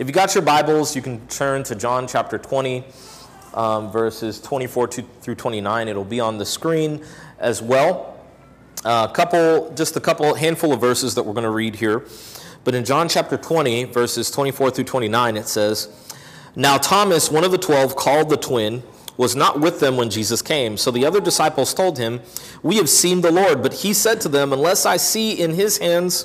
If you got your Bibles, you can turn to John chapter 20, um, verses 24 to, through 29. It'll be on the screen as well. A uh, couple, just a couple, handful of verses that we're going to read here. But in John chapter 20, verses 24 through 29, it says, Now Thomas, one of the twelve, called the twin, was not with them when Jesus came. So the other disciples told him, We have seen the Lord. But he said to them, Unless I see in his hands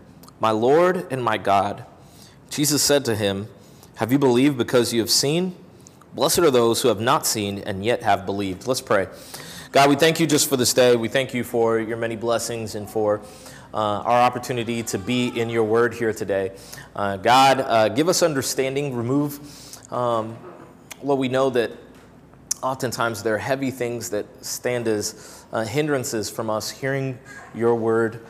My Lord and my God. Jesus said to him, Have you believed because you have seen? Blessed are those who have not seen and yet have believed. Let's pray. God, we thank you just for this day. We thank you for your many blessings and for uh, our opportunity to be in your word here today. Uh, God, uh, give us understanding, remove. Um, well, we know that oftentimes there are heavy things that stand as uh, hindrances from us hearing your word.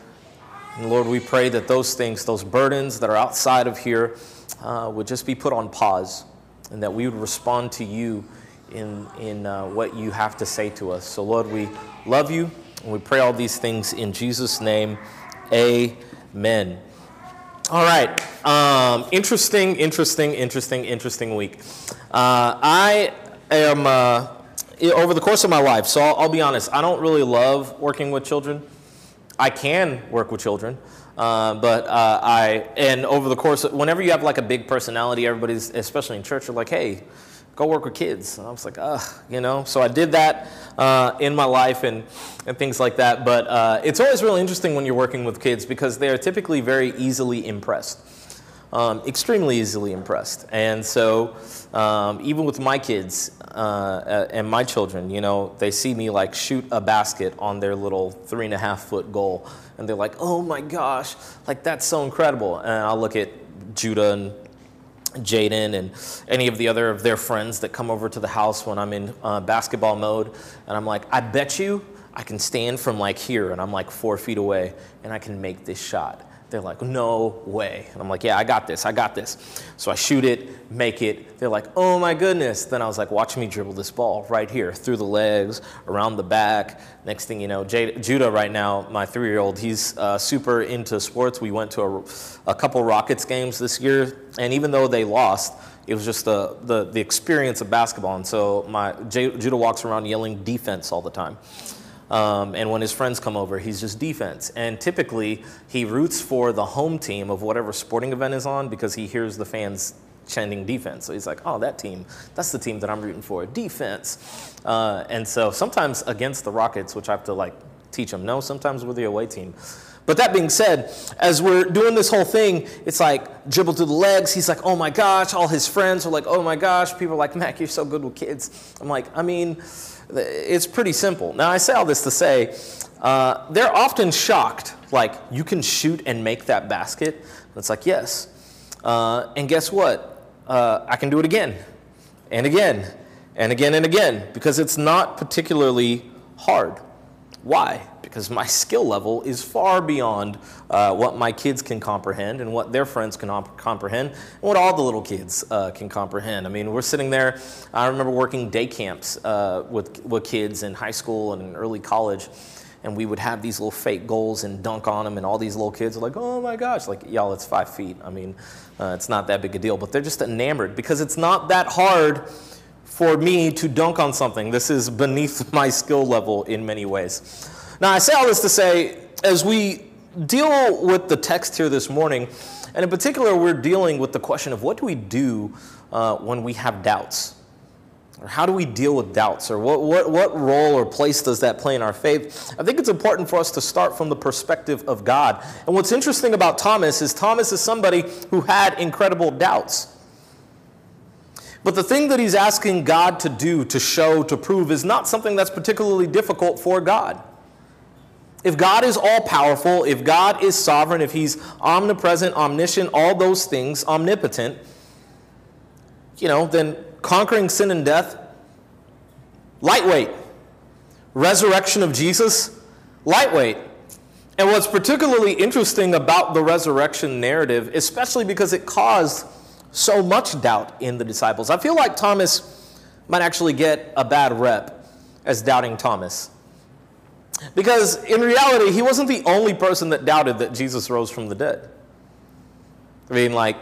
And Lord, we pray that those things, those burdens that are outside of here, uh, would just be put on pause and that we would respond to you in, in uh, what you have to say to us. So, Lord, we love you and we pray all these things in Jesus' name. Amen. All right. Um, interesting, interesting, interesting, interesting week. Uh, I am, uh, over the course of my life, so I'll, I'll, be honest, I don't really love working with children. I can work with children. Uh, but uh, I, and over the course, of, whenever you have like a big personality, everybody's, especially in church, are like, hey, go work with kids. And I was like, ugh, you know. So I did that uh, in my life and, and things like that. But uh, it's always really interesting when you're working with kids because they are typically very easily impressed, um, extremely easily impressed. And so um, even with my kids uh, and my children, you know, they see me like shoot a basket on their little three and a half foot goal. And they're like, oh my gosh, like that's so incredible. And I'll look at Judah and Jaden and any of the other of their friends that come over to the house when I'm in uh, basketball mode. And I'm like, I bet you I can stand from like here and I'm like four feet away and I can make this shot. They're like, no way. And I'm like, yeah, I got this, I got this. So I shoot it, make it. They're like, oh my goodness. Then I was like, watch me dribble this ball right here, through the legs, around the back. Next thing you know, J- Judah right now, my three year old, he's uh, super into sports. We went to a, a couple Rockets games this year, and even though they lost, it was just the, the, the experience of basketball. And so my J- Judah walks around yelling defense all the time. Um, and when his friends come over, he's just defense. And typically, he roots for the home team of whatever sporting event is on because he hears the fans chanting defense. So he's like, oh, that team, that's the team that I'm rooting for, defense. Uh, and so sometimes against the Rockets, which I have to like teach him, no, sometimes with the away team. But that being said, as we're doing this whole thing, it's like dribble through the legs. He's like, oh my gosh. All his friends are like, oh my gosh. People are like, Mac, you're so good with kids. I'm like, I mean, it's pretty simple. Now, I say all this to say uh, they're often shocked, like, you can shoot and make that basket. It's like, yes. Uh, and guess what? Uh, I can do it again and again and again and again because it's not particularly hard. Why? Because my skill level is far beyond uh, what my kids can comprehend and what their friends can op- comprehend and what all the little kids uh, can comprehend. I mean, we're sitting there. I remember working day camps uh, with, with kids in high school and in early college. And we would have these little fake goals and dunk on them, and all these little kids are like, "Oh my gosh!" Like, y'all, it's five feet. I mean, uh, it's not that big a deal, but they're just enamored because it's not that hard for me to dunk on something. This is beneath my skill level in many ways. Now, I say all this to say, as we deal with the text here this morning, and in particular, we're dealing with the question of what do we do uh, when we have doubts? Or how do we deal with doubts? Or what, what, what role or place does that play in our faith? I think it's important for us to start from the perspective of God. And what's interesting about Thomas is Thomas is somebody who had incredible doubts. But the thing that he's asking God to do, to show, to prove, is not something that's particularly difficult for God. If God is all powerful, if God is sovereign, if he's omnipresent, omniscient, all those things, omnipotent, you know, then conquering sin and death, lightweight. Resurrection of Jesus, lightweight. And what's particularly interesting about the resurrection narrative, especially because it caused so much doubt in the disciples, I feel like Thomas might actually get a bad rep as doubting Thomas. Because in reality, he wasn't the only person that doubted that Jesus rose from the dead. I mean, like,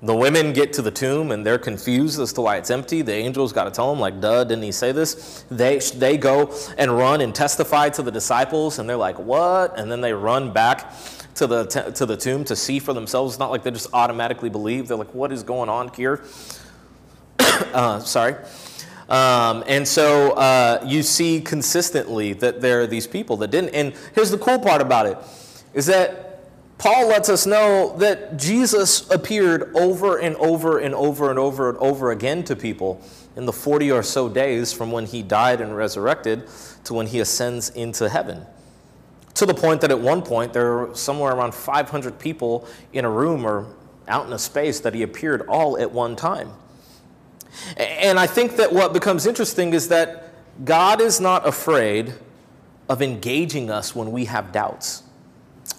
the women get to the tomb and they're confused as to why it's empty. The angels got to tell them, like, duh, didn't he say this? They, they go and run and testify to the disciples, and they're like, what? And then they run back to the, to the tomb to see for themselves. It's not like they just automatically believe. They're like, what is going on here? uh, sorry. Um, and so uh, you see consistently that there are these people that didn't. And here's the cool part about it is that Paul lets us know that Jesus appeared over and over and over and over and over again to people in the 40 or so days from when he died and resurrected to when he ascends into heaven. To the point that at one point there were somewhere around 500 people in a room or out in a space that he appeared all at one time. And I think that what becomes interesting is that God is not afraid of engaging us when we have doubts.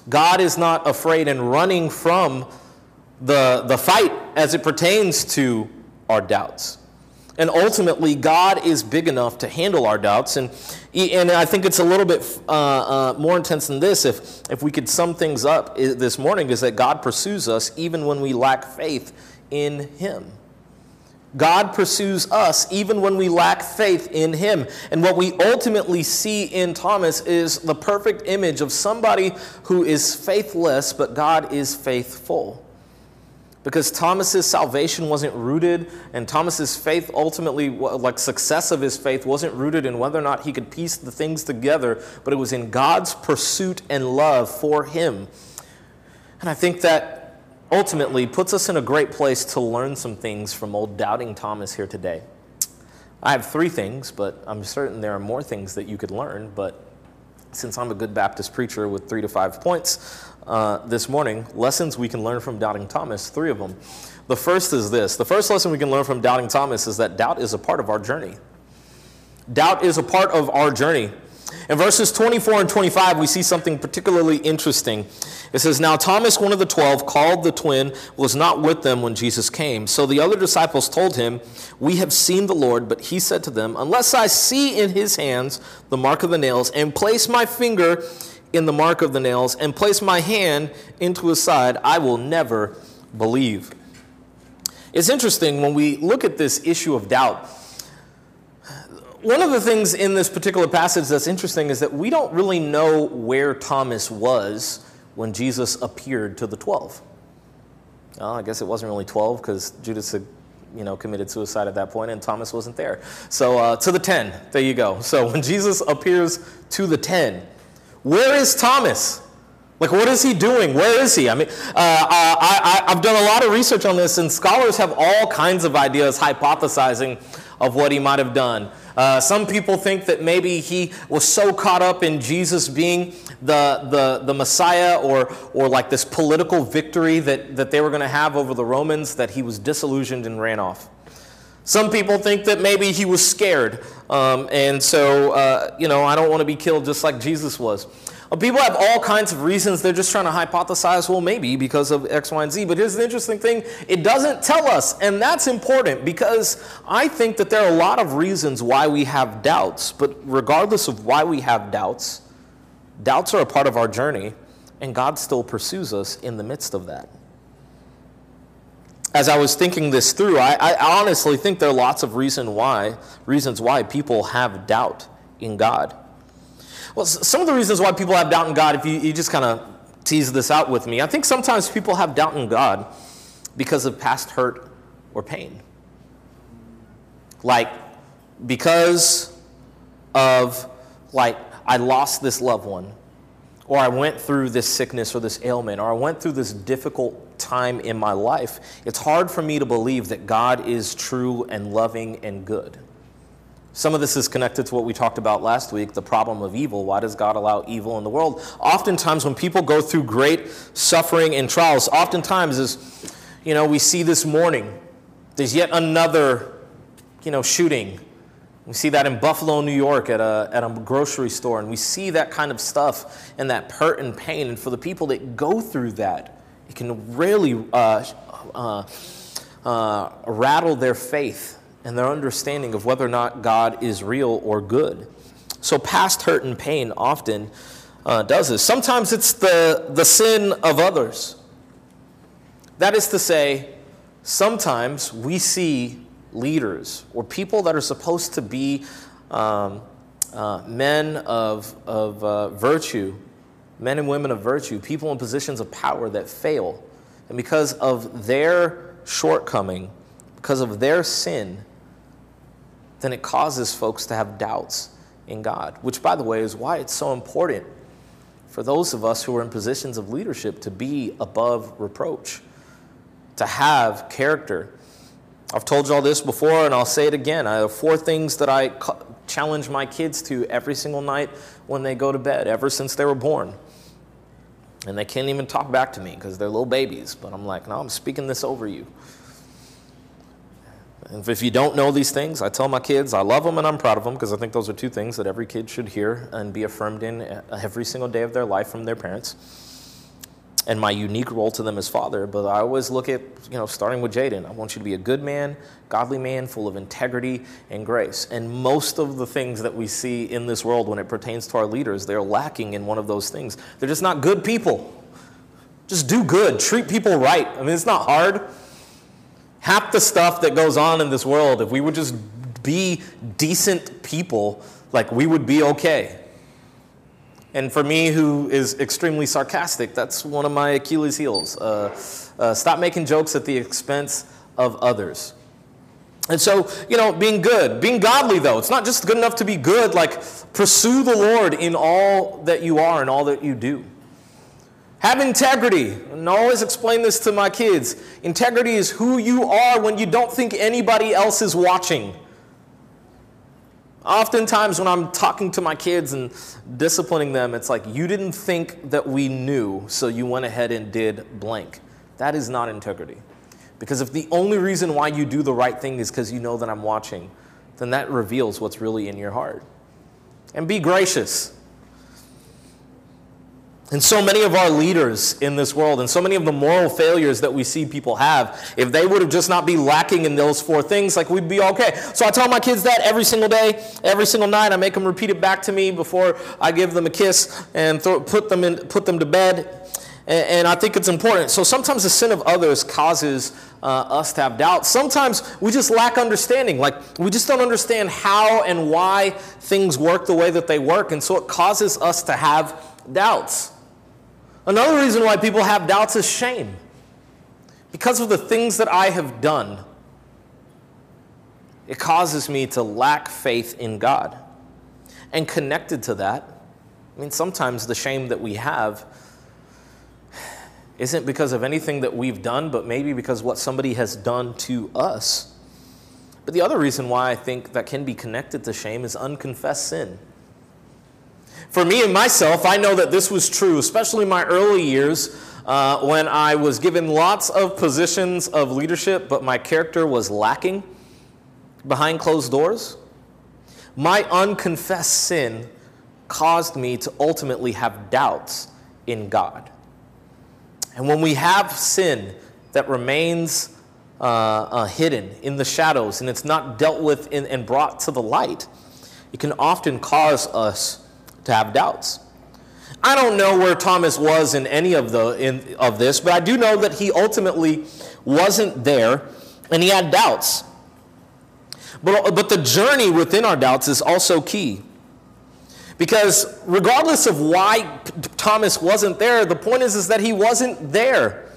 God is not afraid and running from the, the fight as it pertains to our doubts. And ultimately, God is big enough to handle our doubts. And, and I think it's a little bit uh, uh, more intense than this. If, if we could sum things up this morning, is that God pursues us even when we lack faith in Him. God pursues us even when we lack faith in Him. And what we ultimately see in Thomas is the perfect image of somebody who is faithless, but God is faithful. Because Thomas's salvation wasn't rooted, and Thomas's faith ultimately, like success of his faith, wasn't rooted in whether or not he could piece the things together, but it was in God's pursuit and love for him. And I think that ultimately puts us in a great place to learn some things from old doubting Thomas here today. I have three things, but I'm certain there are more things that you could learn. But since I'm a good Baptist preacher with three to five points uh, this morning, lessons we can learn from doubting Thomas, three of them. The first is this the first lesson we can learn from doubting Thomas is that doubt is a part of our journey. Doubt is a part of our journey. In verses 24 and 25, we see something particularly interesting. It says, Now Thomas, one of the twelve, called the twin, was not with them when Jesus came. So the other disciples told him, We have seen the Lord. But he said to them, Unless I see in his hands the mark of the nails, and place my finger in the mark of the nails, and place my hand into his side, I will never believe. It's interesting when we look at this issue of doubt. One of the things in this particular passage that's interesting is that we don't really know where Thomas was when Jesus appeared to the 12. Well, I guess it wasn't really 12 because Judas had you know, committed suicide at that point, and Thomas wasn't there. So uh, to the 10, there you go. So when Jesus appears to the 10, where is Thomas? Like, what is he doing? Where is he? I mean, uh, I, I, I've done a lot of research on this, and scholars have all kinds of ideas hypothesizing of what he might have done. Uh, some people think that maybe he was so caught up in Jesus being the, the, the Messiah or, or like this political victory that, that they were going to have over the Romans that he was disillusioned and ran off. Some people think that maybe he was scared. Um, and so, uh, you know, I don't want to be killed just like Jesus was. People have all kinds of reasons. They're just trying to hypothesize, well, maybe because of X, Y, and Z. But here's the interesting thing it doesn't tell us. And that's important because I think that there are a lot of reasons why we have doubts. But regardless of why we have doubts, doubts are a part of our journey. And God still pursues us in the midst of that. As I was thinking this through, I, I honestly think there are lots of reason why, reasons why people have doubt in God. Well, some of the reasons why people have doubt in God, if you, you just kind of tease this out with me, I think sometimes people have doubt in God because of past hurt or pain. Like, because of, like, I lost this loved one, or I went through this sickness or this ailment, or I went through this difficult time in my life, it's hard for me to believe that God is true and loving and good. Some of this is connected to what we talked about last week the problem of evil. Why does God allow evil in the world? Oftentimes, when people go through great suffering and trials, oftentimes, as you know, we see this morning, There's yet another, you know, shooting. We see that in Buffalo, New York at a, at a grocery store, and we see that kind of stuff and that hurt and pain. And for the people that go through that, it can really uh, uh, uh, rattle their faith and their understanding of whether or not God is real or good. So, past hurt and pain often uh, does this. Sometimes it's the, the sin of others. That is to say, sometimes we see leaders or people that are supposed to be um, uh, men of, of uh, virtue, men and women of virtue, people in positions of power that fail. And because of their shortcoming, because of their sin, then it causes folks to have doubts in God, which, by the way, is why it's so important for those of us who are in positions of leadership to be above reproach, to have character. I've told you all this before, and I'll say it again. I have four things that I challenge my kids to every single night when they go to bed, ever since they were born. And they can't even talk back to me because they're little babies. But I'm like, no, I'm speaking this over you. And if you don't know these things, I tell my kids I love them and I'm proud of them because I think those are two things that every kid should hear and be affirmed in eh, every single day of their life from their parents. And my unique role to them as father, but I always look at, you know, starting with Jaden, I want you to be a good man, godly man, full of integrity and grace. And most of the things that we see in this world when it pertains to our leaders, they're lacking in one of those things. They're just not good people. Just do good, treat people right. I mean, it's not hard half the stuff that goes on in this world, if we would just be decent people, like we would be okay. And for me, who is extremely sarcastic, that's one of my Achilles' heels. Uh, uh, stop making jokes at the expense of others. And so, you know, being good, being godly, though, it's not just good enough to be good. Like, pursue the Lord in all that you are and all that you do. Have integrity. And I always explain this to my kids. Integrity is who you are when you don't think anybody else is watching. Oftentimes, when I'm talking to my kids and disciplining them, it's like, you didn't think that we knew, so you went ahead and did blank. That is not integrity. Because if the only reason why you do the right thing is because you know that I'm watching, then that reveals what's really in your heart. And be gracious. And so many of our leaders in this world, and so many of the moral failures that we see people have, if they would have just not be lacking in those four things, like we'd be okay. So I tell my kids that every single day, every single night. I make them repeat it back to me before I give them a kiss and throw, put them in, put them to bed. And, and I think it's important. So sometimes the sin of others causes uh, us to have doubts. Sometimes we just lack understanding. Like we just don't understand how and why things work the way that they work, and so it causes us to have doubts. Another reason why people have doubts is shame. Because of the things that I have done, it causes me to lack faith in God. And connected to that, I mean, sometimes the shame that we have isn't because of anything that we've done, but maybe because what somebody has done to us. But the other reason why I think that can be connected to shame is unconfessed sin. For me and myself, I know that this was true, especially my early years uh, when I was given lots of positions of leadership, but my character was lacking behind closed doors. My unconfessed sin caused me to ultimately have doubts in God. And when we have sin that remains uh, uh, hidden in the shadows and it's not dealt with in, and brought to the light, it can often cause us to have doubts. I don't know where Thomas was in any of the in, of this, but I do know that he ultimately wasn't there and he had doubts. But, but the journey within our doubts is also key. Because regardless of why Thomas wasn't there, the point is, is that he wasn't there.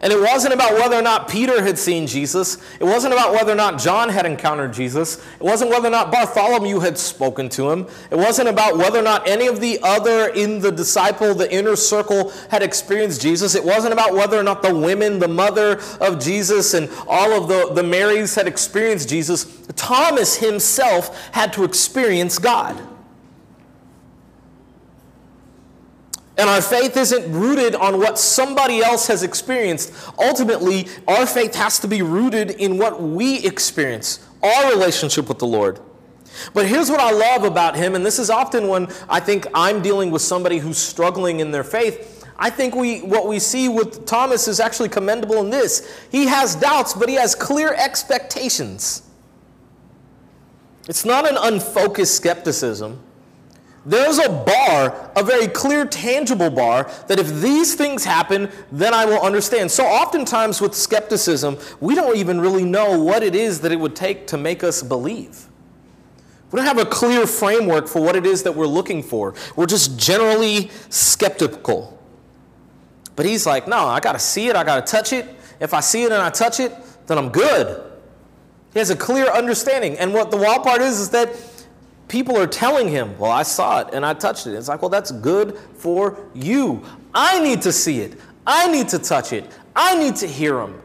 And it wasn't about whether or not Peter had seen Jesus. It wasn't about whether or not John had encountered Jesus. It wasn't whether or not Bartholomew had spoken to him. It wasn't about whether or not any of the other in the disciple, the inner circle, had experienced Jesus. It wasn't about whether or not the women, the mother of Jesus, and all of the, the Marys had experienced Jesus. Thomas himself had to experience God. And our faith isn't rooted on what somebody else has experienced. Ultimately, our faith has to be rooted in what we experience, our relationship with the Lord. But here's what I love about him, and this is often when I think I'm dealing with somebody who's struggling in their faith. I think we, what we see with Thomas is actually commendable in this. He has doubts, but he has clear expectations. It's not an unfocused skepticism. There's a bar, a very clear, tangible bar, that if these things happen, then I will understand. So oftentimes with skepticism, we don't even really know what it is that it would take to make us believe. We don't have a clear framework for what it is that we're looking for. We're just generally skeptical. But he's like, no, I got to see it, I got to touch it. If I see it and I touch it, then I'm good. He has a clear understanding. And what the wild part is, is that people are telling him, well, I saw it and I touched it. It's like, well, that's good for you. I need to see it. I need to touch it. I need to hear him.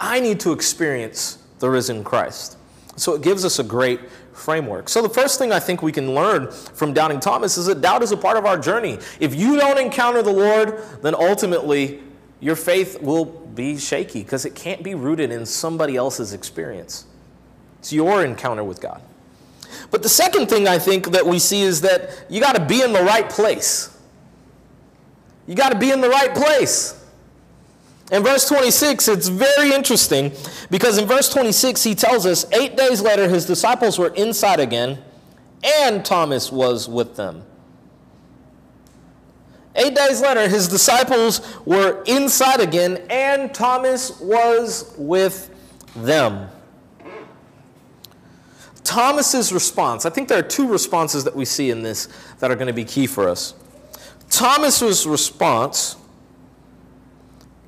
I need to experience the risen Christ. So it gives us a great framework. So, the first thing I think we can learn from doubting Thomas is that doubt is a part of our journey. If you don't encounter the Lord, then ultimately your faith will be shaky because it can't be rooted in somebody else's experience. It's your encounter with God. But the second thing I think that we see is that you got to be in the right place. You got to be in the right place. In verse 26, it's very interesting because in verse 26, he tells us eight days later, his disciples were inside again, and Thomas was with them. Eight days later, his disciples were inside again, and Thomas was with them. Thomas's response, I think there are two responses that we see in this that are going to be key for us. Thomas's response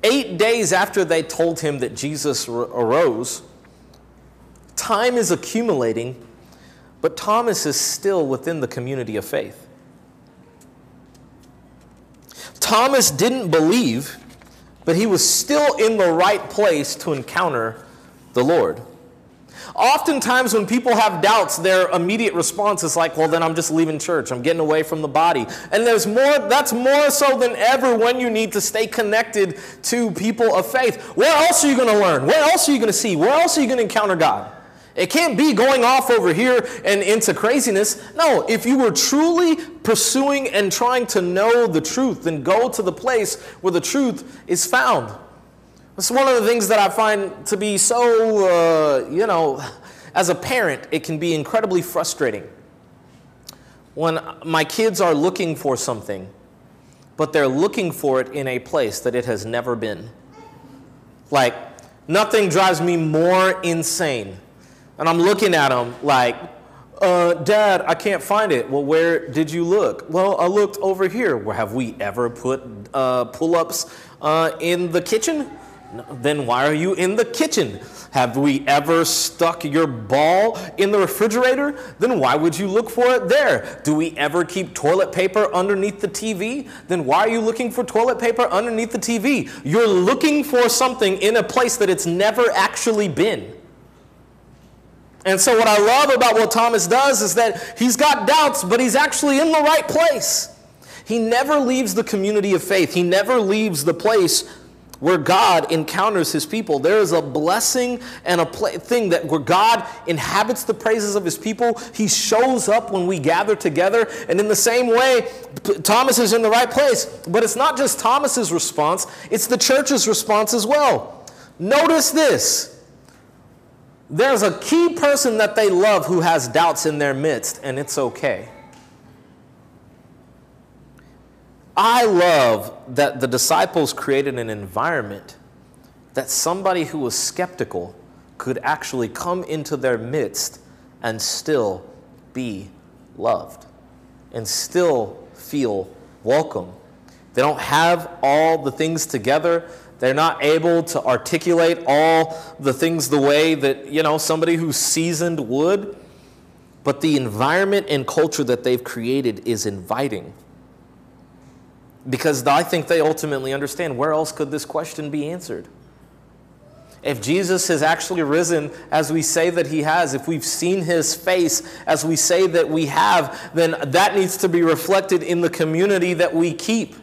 Eight days after they told him that Jesus arose, time is accumulating, but Thomas is still within the community of faith. Thomas didn't believe, but he was still in the right place to encounter the Lord. Oftentimes, when people have doubts, their immediate response is like, well, then I'm just leaving church. I'm getting away from the body. And there's more, that's more so than ever when you need to stay connected to people of faith. Where else are you going to learn? Where else are you going to see? Where else are you going to encounter God? It can't be going off over here and into craziness. No, if you were truly pursuing and trying to know the truth, then go to the place where the truth is found. It's one of the things that I find to be so, uh, you know, as a parent, it can be incredibly frustrating when my kids are looking for something, but they're looking for it in a place that it has never been. Like, nothing drives me more insane. And I'm looking at them like, uh, Dad, I can't find it. Well, where did you look? Well, I looked over here. Where have we ever put uh, pull ups uh, in the kitchen? Then why are you in the kitchen? Have we ever stuck your ball in the refrigerator? Then why would you look for it there? Do we ever keep toilet paper underneath the TV? Then why are you looking for toilet paper underneath the TV? You're looking for something in a place that it's never actually been. And so, what I love about what Thomas does is that he's got doubts, but he's actually in the right place. He never leaves the community of faith, he never leaves the place where God encounters his people. There is a blessing and a thing that where God inhabits the praises of his people. He shows up when we gather together. And in the same way, Thomas is in the right place. But it's not just Thomas's response, it's the church's response as well. Notice this. There's a key person that they love who has doubts in their midst, and it's okay. I love that the disciples created an environment that somebody who was skeptical could actually come into their midst and still be loved and still feel welcome. They don't have all the things together. They're not able to articulate all the things the way that, you know, somebody who's seasoned would. But the environment and culture that they've created is inviting because I think they ultimately understand where else could this question be answered? If Jesus has actually risen as we say that he has, if we've seen his face as we say that we have, then that needs to be reflected in the community that we keep.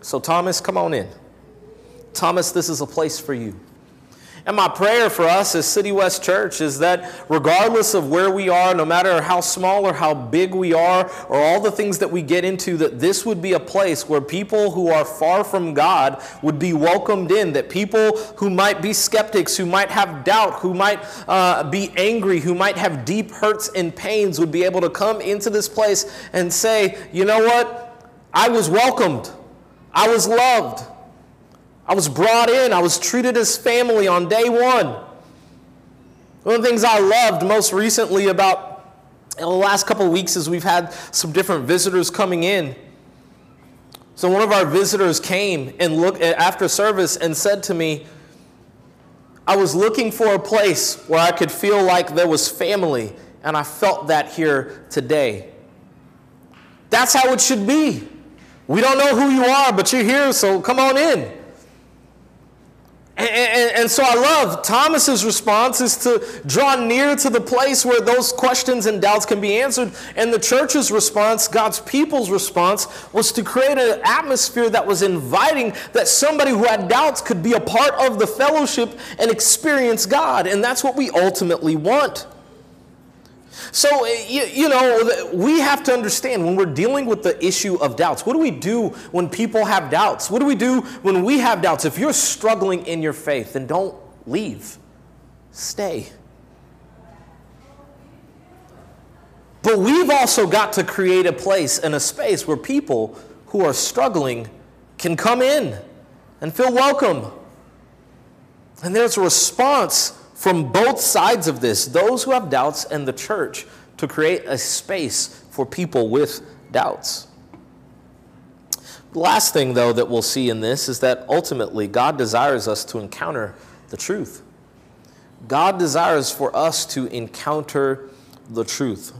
So, Thomas, come on in. Thomas, this is a place for you. And my prayer for us as City West Church is that regardless of where we are, no matter how small or how big we are, or all the things that we get into, that this would be a place where people who are far from God would be welcomed in, that people who might be skeptics, who might have doubt, who might uh, be angry, who might have deep hurts and pains would be able to come into this place and say, you know what? I was welcomed. I was loved. I was brought in, I was treated as family on day one. One of the things I loved most recently about the last couple of weeks is we've had some different visitors coming in. So one of our visitors came and looked after service and said to me, I was looking for a place where I could feel like there was family, and I felt that here today. That's how it should be. We don't know who you are, but you're here, so come on in. And, and, and, so I love Thomas's response is to draw near to the place where those questions and doubts can be answered. And the church's response, God's people's response, was to create an atmosphere that was inviting that somebody who had doubts could be a part of the fellowship and experience God. And that's what we ultimately want. So, uh, you, you, know, we have to understand when we're dealing with the issue of doubts, what do we do when people have doubts? What do we do when we have doubts? If you're struggling in your faith, then don't leave, stay. But we've also got to create a place and a space where people who are struggling can come in and feel welcome. And there's a response from both sides of this, those who have doubts and the church, to create a space for people with doubts. The last thing, though, that we'll see in this is that ultimately God desires us to encounter the truth. God desires for us to encounter the truth.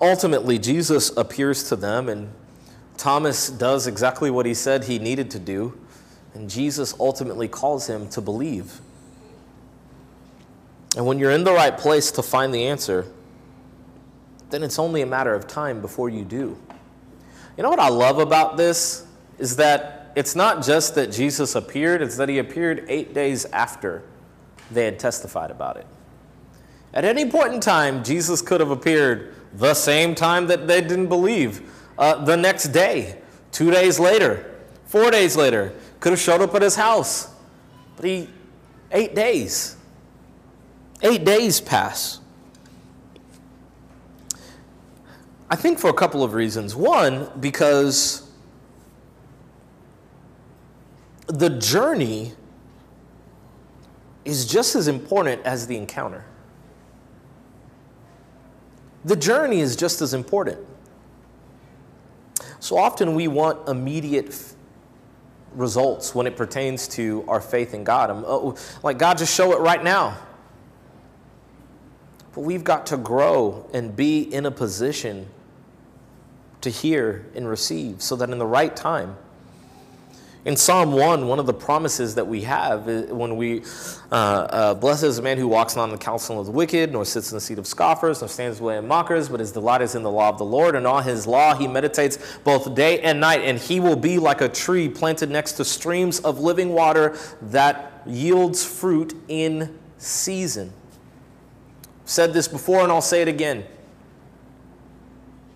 Ultimately, Jesus appears to them, and Thomas does exactly what he said he needed to do. And Jesus ultimately calls him to believe. And when you're in the right place to find the answer, then it's only a matter of time before you do. You know what I love about this is that it's not just that Jesus appeared, it's that he appeared eight days after they had testified about it. At any point in time, Jesus could have appeared the same time that they didn't believe, uh, the next day, two days later, four days later. Could have showed up at his house. But he, eight days. Eight days pass. I think for a couple of reasons. One, because the journey is just as important as the encounter. The journey is just as important. So often we want immediate results when it pertains to our faith in God. Um, oh, like, God, just show it right now. But we've got to grow and be in a position to hear and receive so that in the right time, in Psalm 1, one of the promises that we have is when we, uh, uh, is the man who walks not in the counsel of the wicked, nor sits in the seat of scoffers, nor stands way of mockers, but his delight is in the law of the Lord, and on his law he meditates both day and night, and he will be like a tree planted next to streams of living water that yields fruit in season. I've said this before, and I'll say it again.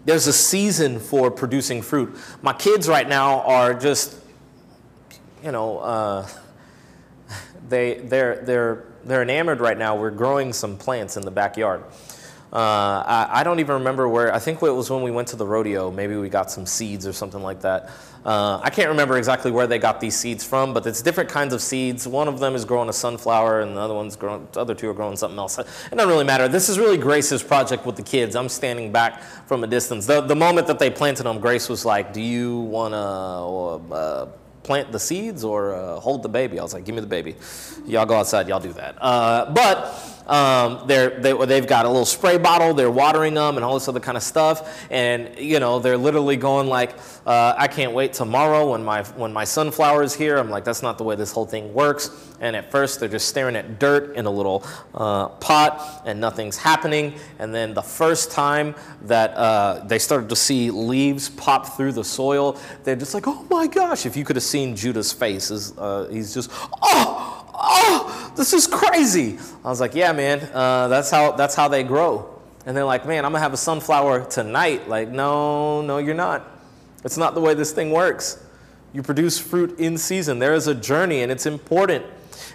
There's a season for producing fruit. My kids right now are just you know, uh, they, they're, they're, they're enamored right now. We're growing some plants in the backyard. Uh, I, I, don't even remember where, I think it was when we went to the rodeo. Maybe we got some seeds or something like that. Uh, I can't remember exactly where they got these seeds from, but it's different kinds of seeds. One of them is growing a sunflower, and the other one's growing, the other two are growing something else. It doesn't really matter. This is really Grace's project with the kids. I'm standing back from a distance. The, the moment that they planted them, Grace was like, Do you want to uh, plant the seeds or uh, hold the baby? I was like, give me the baby. Y'all go outside, y'all do that. Uh, but Um, they're, they, they've got a little spray bottle, they're watering them and all this other kind of stuff. And, you know, they're literally going like, uh, I can't wait tomorrow when my, when my sunflower is here. I'm like, that's not the way this whole thing works. And at first, they're just staring at dirt in a little uh, pot and nothing's happening. And then the first time that uh, they started to see leaves pop through the soil, they're just like, oh my gosh. If you could have seen Judah's face, uh, he's just, oh, oh, this is crazy. I was like, yeah, man, uh, that's, how, that's how they grow. And they're like, man, I'm gonna have a sunflower tonight. Like, no, no, you're not. It's not the way this thing works. You produce fruit in season. There is a journey, and it's important.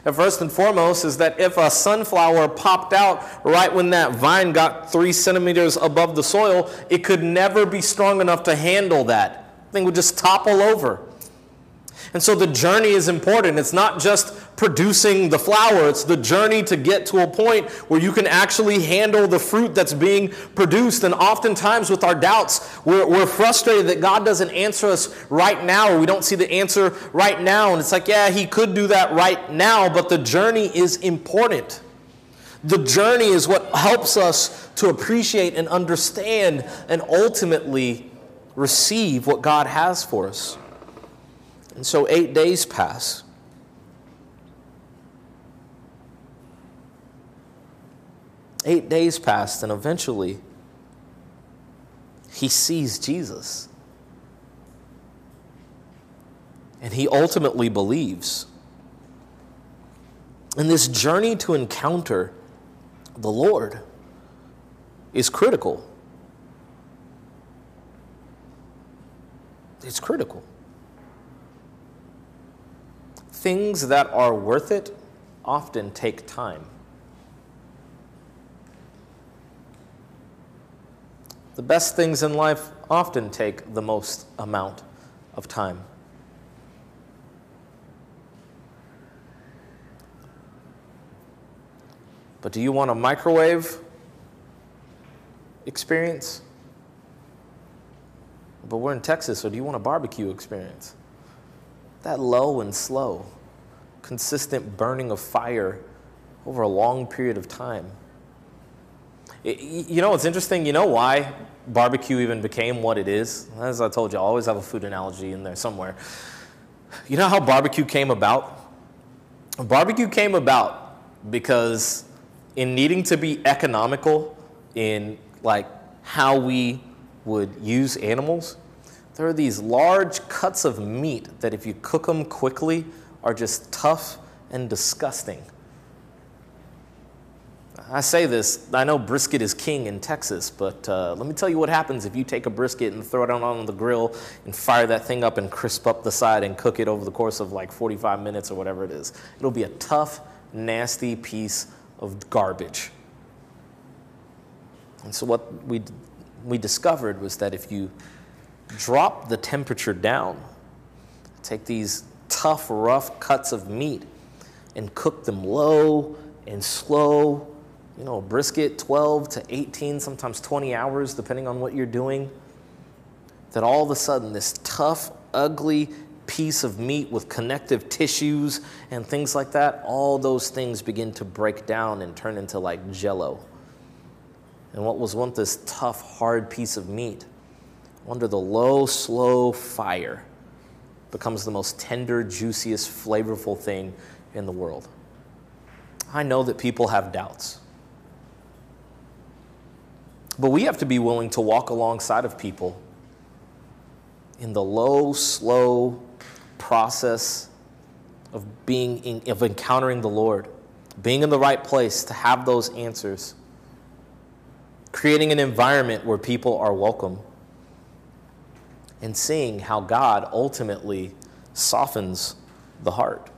And first and foremost is that if a sunflower popped out right when that vine got three centimeters above the soil, it could never be strong enough to handle that. The thing would just topple over. And so the journey is important. It's not just producing the flower, it's the journey to get to a point where you can actually handle the fruit that's being produced. And oftentimes, with our doubts, we're, we're frustrated that God doesn't answer us right now, we don't see the answer right now. And it's like, yeah, He could do that right now, but the journey is important. The journey is what helps us to appreciate and understand and ultimately receive what God has for us. And so eight days pass. Eight days passed, and eventually he sees Jesus. And he ultimately believes. And this journey to encounter the Lord is critical. It's critical things that are worth it often take time. The best things in life often take the most amount of time. But do you want a microwave experience? But we're in Texas, so do you want a barbecue experience? That low and slow, consistent burning of fire over a long period of time. It, you know, it's interesting. You know why barbecue even became what it is? As I told you, I always have a food analogy in there somewhere. You know how barbecue came about? Barbecue came about because, in needing to be economical in like how we would use animals, there are these large cuts of meat that, if you cook them quickly, are just tough and disgusting. I say this, I know brisket is king in Texas, but uh, let me tell you what happens if you take a brisket and throw it on the grill and fire that thing up and crisp up the side and cook it over the course of like 45 minutes or whatever it is. It'll be a tough, nasty piece of garbage. And so, what we, we discovered was that if you drop the temperature down. Take these tough, rough cuts of meat and cook them low and slow. You know, brisket 12 to 18, sometimes 20 hours, depending on what you're doing. That all of a sudden, this tough, ugly piece of meat with connective tissues and things like that, all those things begin to break down and turn into like jello. And what was once this tough, hard piece of meat under the low, slow fire becomes the most tender, juiciest, flavorful thing in the world. I know that people have doubts. But we have to be willing to walk alongside of people in the low, slow process of being in, of encountering the Lord, being in the right place to have those answers, creating an environment where people are welcome and seeing how God ultimately softens the heart.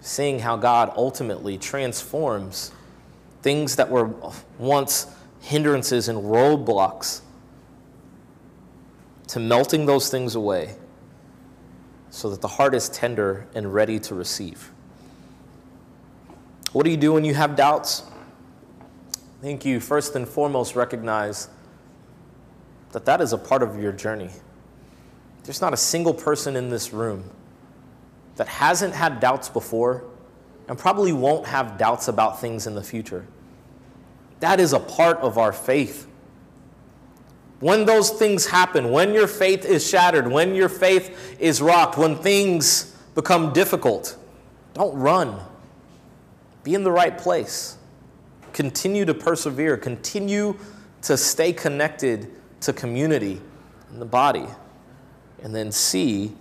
Seeing how God ultimately transforms things that were once hindrances and roadblocks to melting those things away so that the heart is tender and ready to receive. What do you do when you have doubts? I think you first and foremost recognize that that is a part of your journey. There's not a single person in this room that hasn't had doubts before and probably won't have doubts about things in the future. That is a part of our faith. When those things happen, when your faith is shattered, when your faith is rocked, when things become difficult, don't run. Be in the right place. Continue to persevere. Continue to stay connected to community in the body. And then see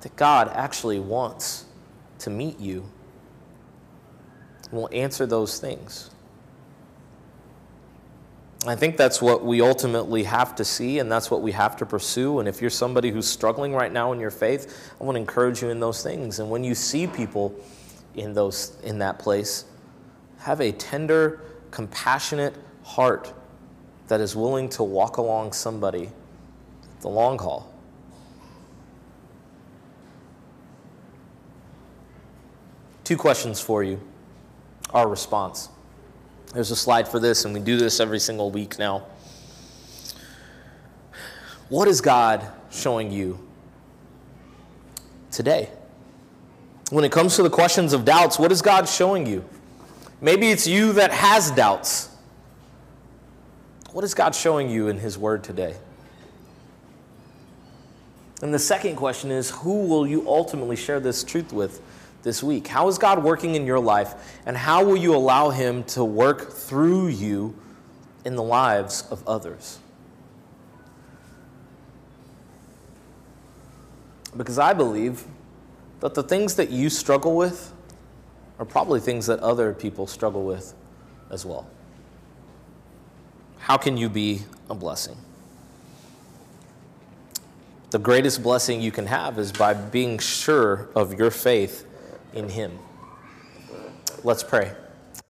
that God actually wants to meet you and will answer those things. I think that's what we ultimately have to see, and that's what we have to pursue. And if you're somebody who's struggling right now in your faith, I want to encourage you in those things. And when you see people in those in that place, have a tender, compassionate heart that is willing to walk along somebody the long haul. Two questions for you. Our response. There's a slide for this, and we do this every single week now. What is God showing you today? When it comes to the questions of doubts, what is God showing you? Maybe it's you that has doubts. What is God showing you in His Word today? And the second question is who will you ultimately share this truth with? this week? How is God working in your life, and how will you allow Him to work through you in the lives of others? Because I believe that the things that you struggle with are probably things that other people struggle with as well. How can you be a blessing? The greatest blessing you can have is by being sure of your faith in Him. Let's pray.